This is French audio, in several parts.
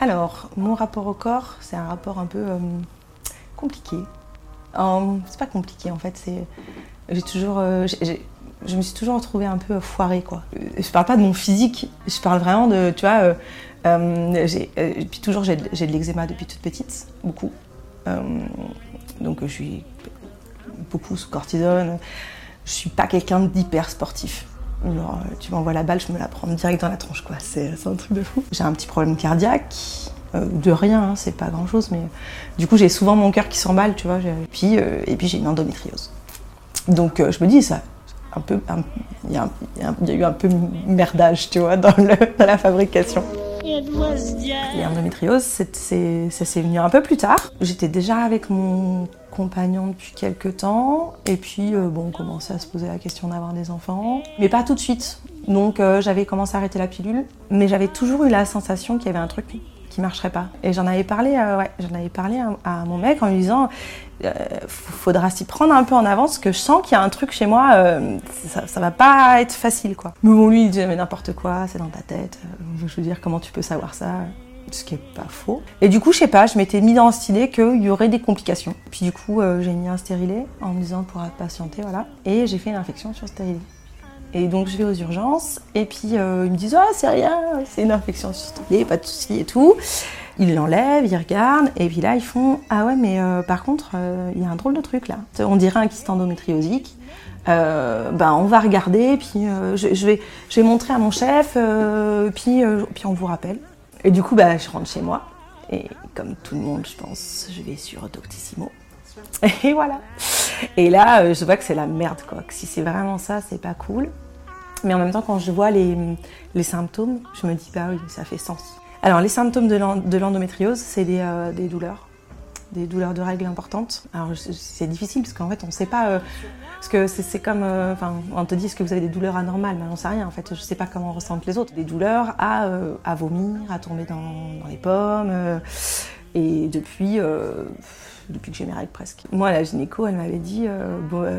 Alors, mon rapport au corps, c'est un rapport un peu euh, compliqué. C'est pas compliqué en fait, c'est. J'ai toujours. euh, je me suis toujours retrouvée un peu foirée quoi. Euh, Je parle pas de mon physique, je parle vraiment de. Tu vois, j'ai- toujours j'ai de l'eczéma depuis toute petite, beaucoup. Donc je suis beaucoup sous cortisone. Je suis pas quelqu'un d'hyper sportif. Euh, tu m'envoies la balle, je me la prends direct dans la tronche, quoi. C'est un truc de fou. J'ai un petit problème cardiaque, euh, de rien, hein, c'est pas grand chose, mais du coup, j'ai souvent mon cœur qui s'emballe, tu vois. j'ai- Puis, euh, et puis, j'ai une endométriose. Donc, je me dis, ça, il y, a eu un peu merdage, tu vois, dans la fabrication. L'endométriose, ça s'est venu un peu plus tard. J'étais déjà avec mon compagnon depuis quelques temps, et puis euh, bon, on commençait à se poser la question d'avoir des enfants, mais pas tout de suite. Donc euh, j'avais commencé à arrêter la pilule, mais j'avais toujours eu la sensation qu'il y avait un truc qui marcherait pas. Et j'en avais parlé, euh, ouais, j'en avais parlé à, mon mec en lui disant, euh, faudra s'y prendre un peu en avance, que je sens qu'il y a un truc chez moi, euh, ça, ça va pas être facile quoi. Mais bon, lui il disait mais n'importe quoi, c'est dans ta tête. Euh, Je veux dire comment tu peux savoir ça ce qui est pas faux. Et du coup, je sais pas, je m'étais mis dans cette idée qu'il y aurait des complications. Puis du coup, j'ai mis un stérilet en me disant pour patienter, voilà. Et j'ai fait une infection sur le stérilet. Et donc je vais aux urgences, et puis euh, ils me disent Ah, c'est rien, c'est une infection stérilet, pas de souci et tout. Ils l'enlèvent, ils regardent, et puis là ils font Ah ouais, mais euh, par contre, euh, il y a un drôle de truc là. On dirait un kyste endométriosique. Ben, on va regarder, puis je, vais, je vais montrer à mon chef, puis, puis on vous rappelle. Et du coup, bah, je rentre chez moi. Et comme tout le monde, je pense, je vais sur Doctissimo. Et voilà. Et là, je vois que c'est la merde, quoi. Si c'est vraiment ça, c'est pas cool. Mais en même temps, quand je vois les, les symptômes, je me dis, bah oui, ça fait sens. Alors, les symptômes de l'en- de l'endométriose, c'est des, euh, des douleurs. Des douleurs de règles importantes. Alors, c'est difficile parce qu'en fait, on sait pas. euh, parce que c'est comme. euh, Enfin, on te dit, que vous avez des douleurs anormales? Mais on sait rien, en fait. Je sais pas comment ressentent les autres. Des douleurs à, à vomir, à tomber dans, les pommes. et depuis. depuis que j'ai mes règles presque. Moi, la gynéco, elle m'avait dit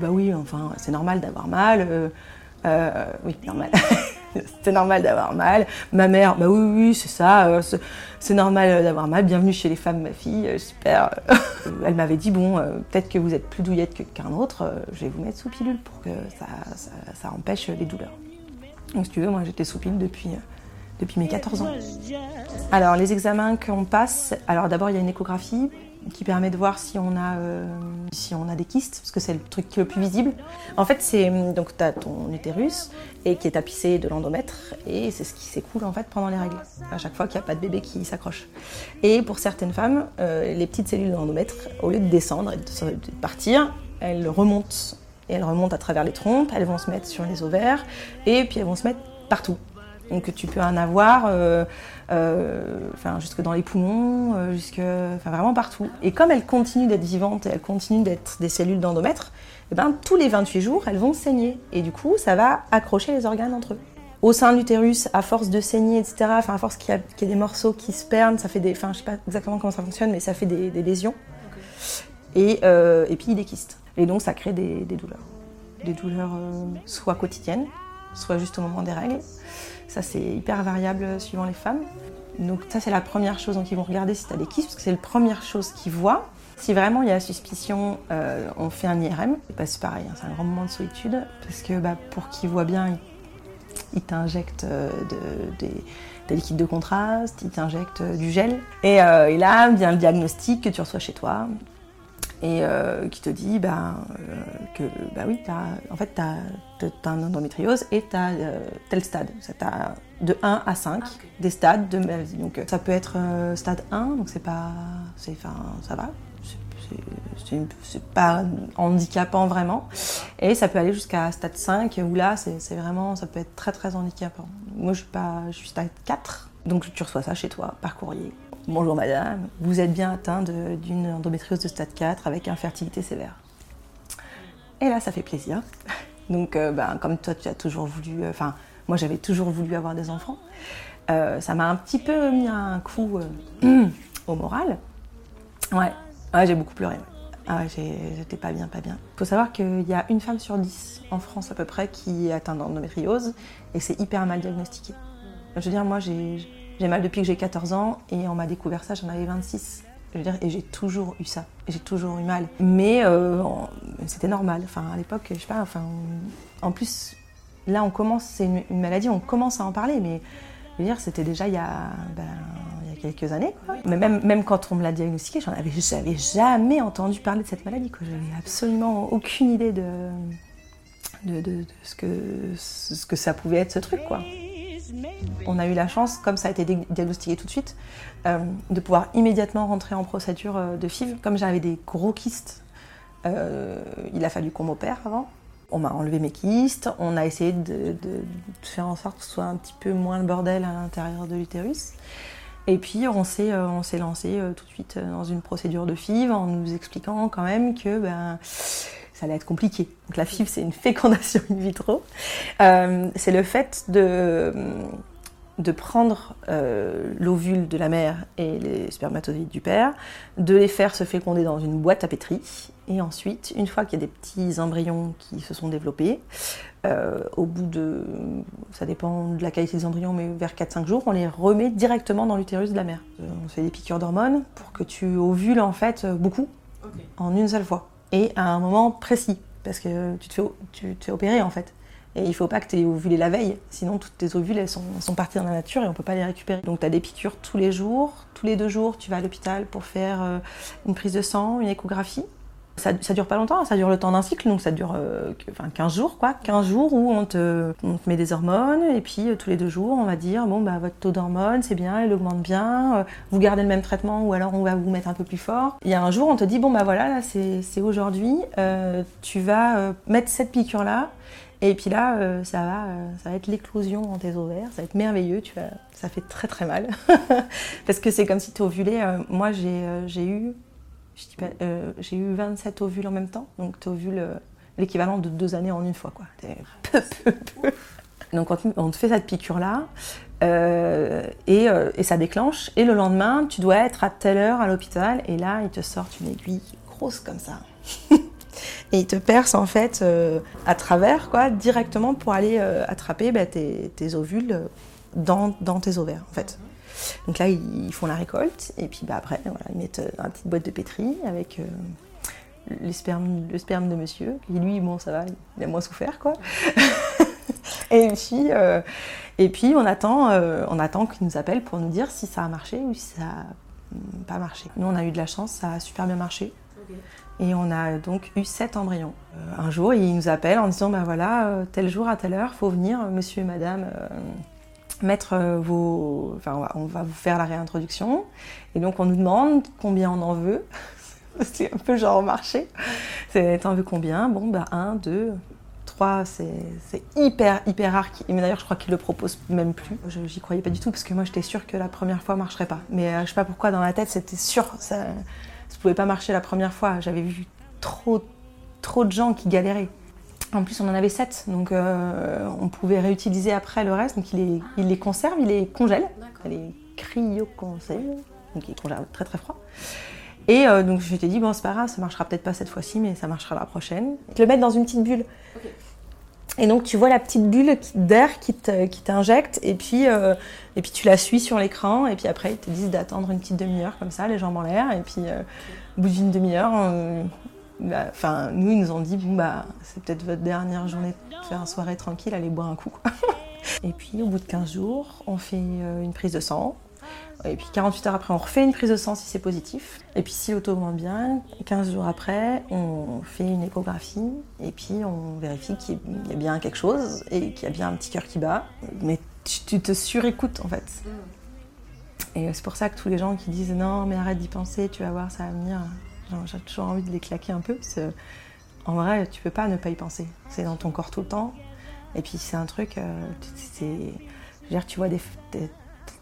bah oui, enfin, c'est normal d'avoir mal. Euh, oui, normal. c'est normal d'avoir mal. Ma mère, bah oui, c'est ça. euh, c'est- normal d'avoir mal. Bienvenue chez les femmes, ma fille. euh, super. elle m'avait dit bon, euh, peut-être que vous êtes plus douillette qu'un autre. euh, je vais vous mettre sous pilule pour que ça, empêche les douleurs. Donc, si tu veux, moi, j'étais sous pilule euh, depuis mes 14 ans. Alors, les examens qu'on passe, alors d'abord, il y a une échographie qui permet de voir si on a, euh, si on a des kystes, parce que c'est le truc le plus visible. En fait, c'est donc tu as ton utérus et qui est tapissé de l'endomètre et c'est ce qui s'écoule en fait pendant les règles. À chaque fois qu'il n'y a pas de bébé qui s'accroche. Et pour certaines femmes, euh, les petites cellules de l'endomètre, au lieu de descendre et de partir, elles remontent et elles remontent à travers les trompes. Elles vont se mettre sur les ovaires et puis elles vont se mettre partout. Donc tu peux en avoir euh, euh, enfin, jusque dans les poumons, euh, jusque, enfin, vraiment partout. Et comme elles continuent d'être vivantes et elles continuent d'être des cellules d'endomètre, eh ben, tous les 28 jours, elles vont saigner. Et du coup, ça va accrocher les organes entre eux. Au sein de l'utérus, à force de saigner, etc., enfin, à force qu'il y, a- qu'il y ait des morceaux qui se perdent, ça fait des. Enfin, je sais pas exactement comment ça fonctionne, mais ça fait des, des lésions. Et, euh, et puis des kystes. Et donc, ça crée des, des douleurs. Des douleurs euh, soit quotidiennes, soit juste au moment des règles. Ça, c'est hyper variable suivant les femmes. Donc ça, c'est la première chose. Donc ils vont regarder si tu as des kystes, parce que c'est la première chose qu'ils voient. Si vraiment il y a suspicion, euh, on fait un IRM. Bah, c'est pareil, hein, c'est un grand moment de solitude, parce que bah, pour qu'ils voient bien, ils, t'injectent euh, de- des, des liquides de contraste, ils t'injectent euh, du gel. Et, euh, et là vient le diagnostic que tu reçois chez toi, et euh, qui te dit bah, euh, que bah oui, en fait, tu as, un endométriose et tu as tel stade. Tu as de 1 à 5 des stades de maladie. Donc euh, ça peut être euh, stade 1, donc c'est pas. Enfin, ça va, c'est- c'est pas handicapant vraiment. Et ça peut aller jusqu'à stade 5, où là, c'est vraiment, ça peut être très très handicapant. Moi, je suis, pas, je suis stade 4, donc tu reçois ça chez toi par courrier. Bonjour madame, vous êtes bien atteinte d'une endométriose de stade 4 avec infertilité sévère. Et là, ça fait plaisir. Donc, euh, ben, comme toi, tu as toujours voulu, euh, enfin, moi j'avais toujours voulu avoir des enfants, euh, ça m'a un petit peu mis un coup au moral. Ouais, j'ai beaucoup pleuré. Ah j'étais pas bien, pas bien. Il faut savoir qu'il y a une femme sur dix en France à peu près qui est atteinte d'endométriose et c'est hyper mal diagnostiqué. Je veux dire, moi j'ai mal depuis que j'ai 14 ans et on m'a découvert ça, j'en avais 26. Je veux dire, et j'ai toujours eu ça, j'ai toujours eu mal. Mais euh, c'était normal. Enfin, à l'époque, je sais pas. Enfin, en plus, là, on commence, c'est une, maladie, on commence à en parler, mais je veux dire, c'était déjà il y a, ben, il y a quelques années. Mais même, même quand on me l'a diagnostiqué, j'en avais, j'avais jamais entendu parler de cette maladie. J'avais absolument aucune idée de, de, de, ce, que, ce que ça pouvait être ce truc, quoi. On a eu la chance, comme ça a été diagnostiqué tout de suite, euh, de pouvoir immédiatement rentrer en procédure euh, de FIV. Comme j'avais des gros kystes, euh, il a fallu qu'on m'opère avant. On m'a enlevé mes kystes, on a essayé de, faire en sorte que ce soit un petit peu moins le bordel à l'intérieur de l'utérus. Et puis on s'est, lancé tout de suite dans une procédure de FIV en nous expliquant quand même que ben, ça allait être compliqué. Donc la FIV, c'est une fécondation in vitro. Euh, c'est le fait de, de prendre euh, l'ovule de la mère et les spermatozoïdes du père, de les faire se féconder dans une boîte à pétri, et ensuite, une fois qu'il y a des petits embryons qui se sont développés, euh, au bout de, ça dépend de la qualité des embryons, mais vers 4-5 jours, on les remet directement dans l'utérus de la mère. On fait des piqûres d'hormones pour que tu ovules en fait beaucoup en une seule fois et à un moment précis, parce que tu te fais, tu te fais opérer en fait. Et il ne faut pas que tu aies ovulé la veille, sinon toutes tes ovules sont, sont parties dans la nature et on ne peut pas les récupérer. Donc tu as des piqûres tous les jours, tous les deux jours tu vas à l'hôpital pour faire euh, une prise de sang, une échographie. Ça, ça dure pas longtemps, ça dure le temps d'un cycle, donc ça dure euh, enfin, 15 jours, quoi. 15 jours où on te, met des hormones, et puis euh, tous les deux jours, on va dire, bon, bah, votre taux d'hormones, c'est bien, il augmente bien, euh, vous gardez le même traitement, ou alors on va vous mettre un peu plus fort. Il y a un jour, on te dit, bon, bah voilà, là, c'est aujourd'hui, tu vas mettre cette piqûre-là, et puis là, ça, va, ça va être l'éclosion dans tes ovaires, ça va être merveilleux, tu vas, ça fait très très mal. Parce que c'est comme si tu ovulais. moi, j'ai eu euh, j'ai eu 27 ovules en même temps, donc tu ovules euh, l'équivalent de deux années en une fois. Quoi. donc on te fait cette piqûre-là, euh, et, ça déclenche, et le lendemain, tu dois être à telle heure à l'hôpital, et là, ils te sortent une aiguille grosse comme ça. et ils te percent en fait à travers, quoi, directement pour aller attraper bah, tes, ovules dans, dans, tes ovaires, en fait. Donc là, ils font la récolte et puis bah, après, voilà, ils mettent dans une petite boîte de pétri avec euh, le, sperme, le sperme de monsieur. Et lui, bon, ça va, il a moins souffert, quoi. et puis, euh, et puis on attend, euh, on attend qu'ils nous appellent pour nous dire si ça a marché ou si ça n'a pas marché. Nous, on a eu de la chance, ça a super bien marché. Et on a donc eu sept embryons. un jour, ils nous appellent en disant, ben voilà, tel jour à telle heure, faut venir, monsieur et madame mettre euh, vos... Enfin, on va vous faire la réintroduction. Et donc, on nous demande combien on en veut. c'est un peu genre marché. C'est t'en veux combien? Bon, bah, un, deux, trois, c'est hyper, hyper rare. Mais d'ailleurs, je crois qu'ils le proposent même plus. J'y croyais pas du tout parce que moi, j'étais sûre que la première fois marcherait pas. Mais euh, je sais pas pourquoi, dans ma tête, c'était sûr. Ça ne pouvait pas marcher la première fois. J'avais vu trop, trop de gens qui galéraient. En plus, on en avait 7, donc euh, on pouvait réutiliser après le reste. Donc il les, il les conserve, il les congèle. Il les cryoconserve, donc il congèle très très froid. Et euh, donc je t'ai dit, bon, c'est pas grave, ça marchera peut-être pas cette fois-ci, mais ça marchera la prochaine. Ils le mettent dans une petite bulle. Et donc tu vois la petite bulle d'air qui t'injecte, et, puis euh, et puis tu la suis sur l'écran, et puis après ils te disent d'attendre une petite demi-heure comme ça, les jambes en l'air, et puis au bout d'une demi-heure, enfin, nous, ils nous ont dit, bon, bah, c'est peut-être votre dernière journée de faire une soirée tranquille, allez boire un coup. Et puis, au bout de 15 jours, on fait euh, une prise de sang. Et puis 48 heures après, on refait une prise de sang si c'est positif. Et puis si l'auto augmente bien, 15 jours après, on fait une échographie et puis on vérifie qu'il y a bien quelque chose et qu'il y a bien un petit cœur qui bat. Mais tu te surécoutes en fait. Et c'est pour ça que tous les gens qui disent non mais arrête d'y penser, tu vas voir, ça va venir J'ai toujours envie de les claquer un peu. en vrai, tu peux pas ne pas y penser. C'est dans ton corps tout le temps. Et puis c'est un truc, euh, c'est, dire, tu vois, des,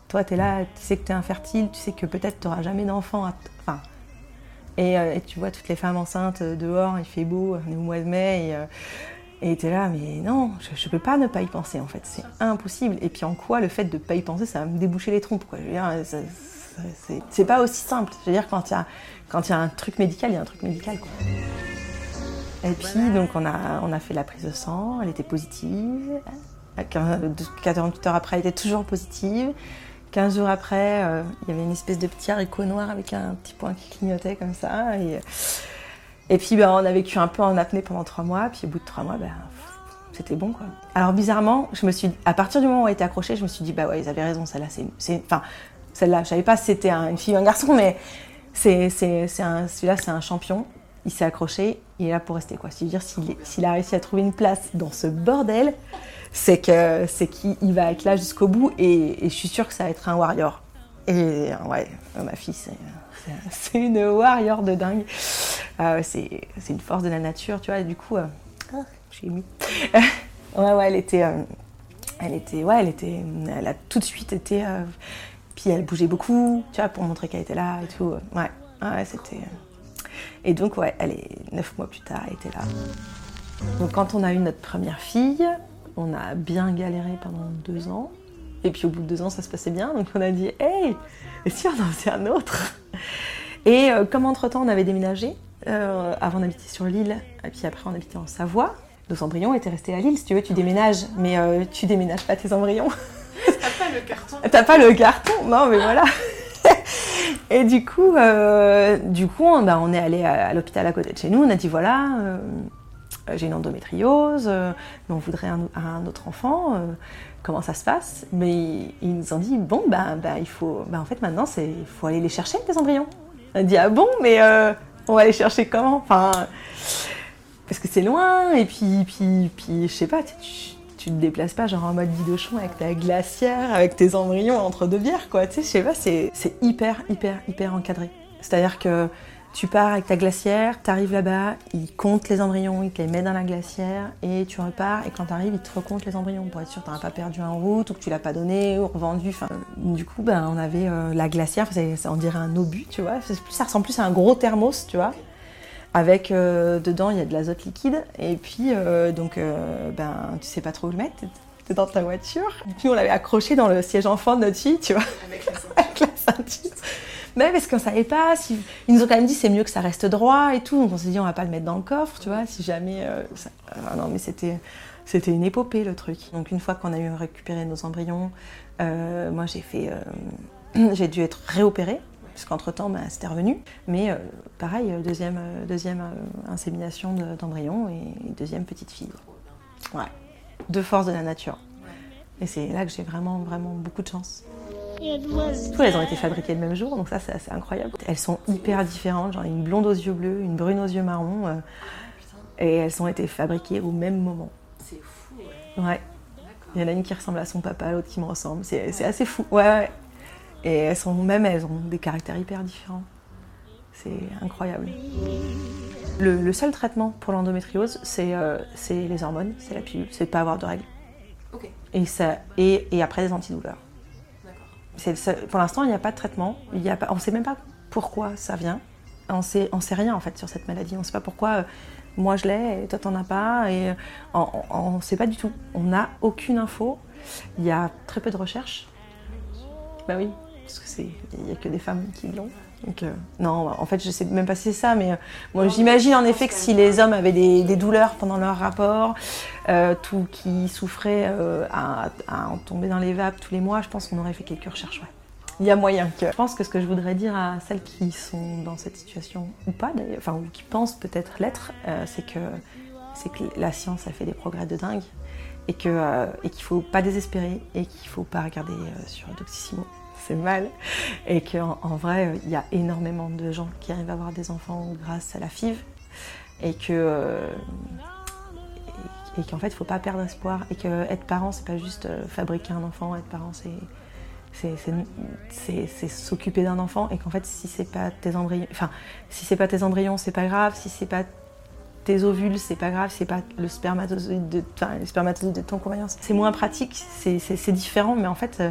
toi tu es là, tu sais que tu es infertile, tu sais que peut-être tu n'auras jamais d'enfant. Enfin, euh, et, tu vois toutes les femmes enceintes dehors, il fait beau, on est au mois de mai. Et, tu es là, mais non, je ne peux pas ne pas y penser en fait, c'est impossible. Et puis en quoi le fait de ne pas y penser, ça va me déboucher les trompes quoi. Je veux dire, c'est pas aussi simple. Je veux dire, quand il y a, quand il y a un truc médical, il y a un truc médical. Quoi. Et puis, donc, on a, on a fait la prise de sang, elle était positive. 48 heures après, elle était toujours positive. 15 jours après, euh, il y avait une espèce de petit haricot noir avec un petit point qui clignotait comme ça. Et, et puis, ben, on a vécu un peu en apnée pendant 3 mois. Puis, au bout de 3 mois, ben, c'était bon, quoi. Alors, bizarrement, je me suis, à partir du moment où elle était accrochée, je me suis dit, bah ouais, ils avaient raison, celle-là, c'est. Enfin, celle-là, je savais pas si c'était une fille ou un garçon, mais c'est, celui-là, c'est un champion. Il s'est accroché, il est là pour rester. Quoi. C'est-à-dire, s'il, a réussi à trouver une place dans ce bordel, c'est, que, c'est qu'il va être là jusqu'au bout et, je suis sûre que ça va être un warrior. Et ouais, ma fille, c'est, une warrior de dingue. Euh, c'est, une force de la nature, tu vois. Du coup, euh, ah, j'ai mis. ouais, ouais, elle était. Euh, elle était, ouais, elle était, elle a tout de suite été puis elle bougeait beaucoup, tu vois, pour montrer qu'elle était là et tout. Ouais, ouais c'était. Euh. Et donc, ouais, elle est neuf mois plus tard, elle était là. Donc, quand on a eu notre première fille, on a bien galéré pendant deux ans. Et puis, au bout de deux ans, ça se passait bien. Donc, on a dit, hey, et si on en faisait un autre? Et euh, comme entre-temps, on avait déménagé, euh, avant d'habiter sur l'île, et puis après, on habitait en Savoie, nos embryons étaient restés à Lille. Si tu veux, tu déménages, mais tu déménages pas tes embryons. Le carton. T'as pas le carton Non, mais voilà. Et du coup, euh, du coup on, on est allé à, l'hôpital à côté de chez nous. On a dit voilà, euh, j'ai une endométriose, euh, mais on voudrait un, autre enfant. comment ça se passe? Mais ils nous ont dit bon, bah, bah il faut, bah, en fait maintenant, c'est, faut aller les chercher tes embryons. On a dit ah bon, mais on va les chercher comment? Enfin, parce que c'est loin. Et puis, puis, puis, je sais pas. Tu, tu te déplaces pas genre en mode bidochon avec ta glacière, avec tes embryons entre deux bières, quoi. Tu sais, je sais pas, c'est hyper, hyper, hyper encadré. C'est-à-dire que tu pars avec ta glacière, tu arrives là-bas, ils comptent les embryons, ils te les mettent dans la glacière et tu repars. Et quand tu arrives, ils te recomptent les embryons pour être sûr que tu n'as pas perdu en route ou que tu l'as pas donné ou revendu. Enfin, du coup, ben, on avait euh, la glacière, on dirait un obus, tu vois. Ça ressemble plus à un gros thermos, tu vois avec euh, dedans il y a de l'azote liquide. Et puis euh, donc euh, ben tu sais pas trop où le mettre. T'es dans ta voiture. Puis on l'avait accroché dans le siège enfant de notre fille tu vois. Avec la ceinture, mais parce qu'on savait pas si... ils nous ont quand même dit c'est mieux que ça reste droit et tout. Donc on s'est dit on va pas le mettre dans le coffre tu vois si jamais ah non mais c'était c'était une épopée le truc. Donc une fois qu'on a eu récupéré nos embryons moi j'ai fait j'ai dû être réopérée puisqu'entre-temps, bah, c'était revenu. Mais euh, pareil, euh, deuxième, euh, deuxième insémination d'embryon et deuxième petite fille. Ouais, deux forces de la nature. Et c'est là que j'ai vraiment, vraiment beaucoup de chance. Toutes elles ont été fabriquées le même jour, donc ça c'est assez incroyable. Elles sont hyper différentes, genre une blonde aux yeux bleus, une brune aux yeux marrons, et elles ont été fabriquées au même moment. C'est fou, ouais. Ouais. Il y en a une qui ressemble à son papa, l'autre qui me ressemble. C'est assez fou. Ouais, ouais. Et elles sont même, elles ont des caractères hyper différents. C'est incroyable. Le, seul traitement pour l'endométriose, c'est euh, les hormones, c'est la pilule, c'est de pas avoir de règles. Et, ça, et, et après des antidouleurs. pour l'instant, il n'y a pas de traitement. Il y a pas, on ne sait même pas pourquoi ça vient. On sait, on sait rien en fait sur cette maladie. On ne sait pas pourquoi euh, moi je l'ai et toi t'en as pas. Et on ne sait pas du tout. On n'a aucune info. Il y a très peu de recherches. Bah oui, parce que c'est il n'y a que des femmes qui l'ont. Donc, euh, non, en fait, je sais même pas si c'est ça, mais euh, moi, j'imagine en effet que si les hommes avaient des, douleurs pendant leur rapport, euh, tout qui souffraient à, en tomber dans les vapes tous les mois, je pense qu'on aurait fait quelques recherches. Ouais. Il y a moyen que. Je pense que ce que je voudrais dire à celles qui sont dans cette situation ou pas, enfin, ou qui pensent peut-être l'être, c'est que c'est que la science a fait des progrès de dingue et que et qu'il faut pas désespérer et qu'il faut pas regarder sur Doctissimo mal. Et qu'en en vrai, il y a énormément de gens qui arrivent à avoir des enfants grâce à la FIV. Et que. Euh, et, qu'en fait, il faut pas perdre espoir. Et que être parent, c'est pas juste euh, fabriquer un enfant. Être parent, c'est c'est s'occuper d'un enfant et qu'en fait si c'est pas tes embryons, enfin si c'est pas tes embryons c'est pas grave, si c'est pas tes ovules c'est pas grave, c'est pas le spermatozoïde de, enfin, les spermatozoïdes de ton compagnon, c'est moins pratique, c'est différent mais en fait euh,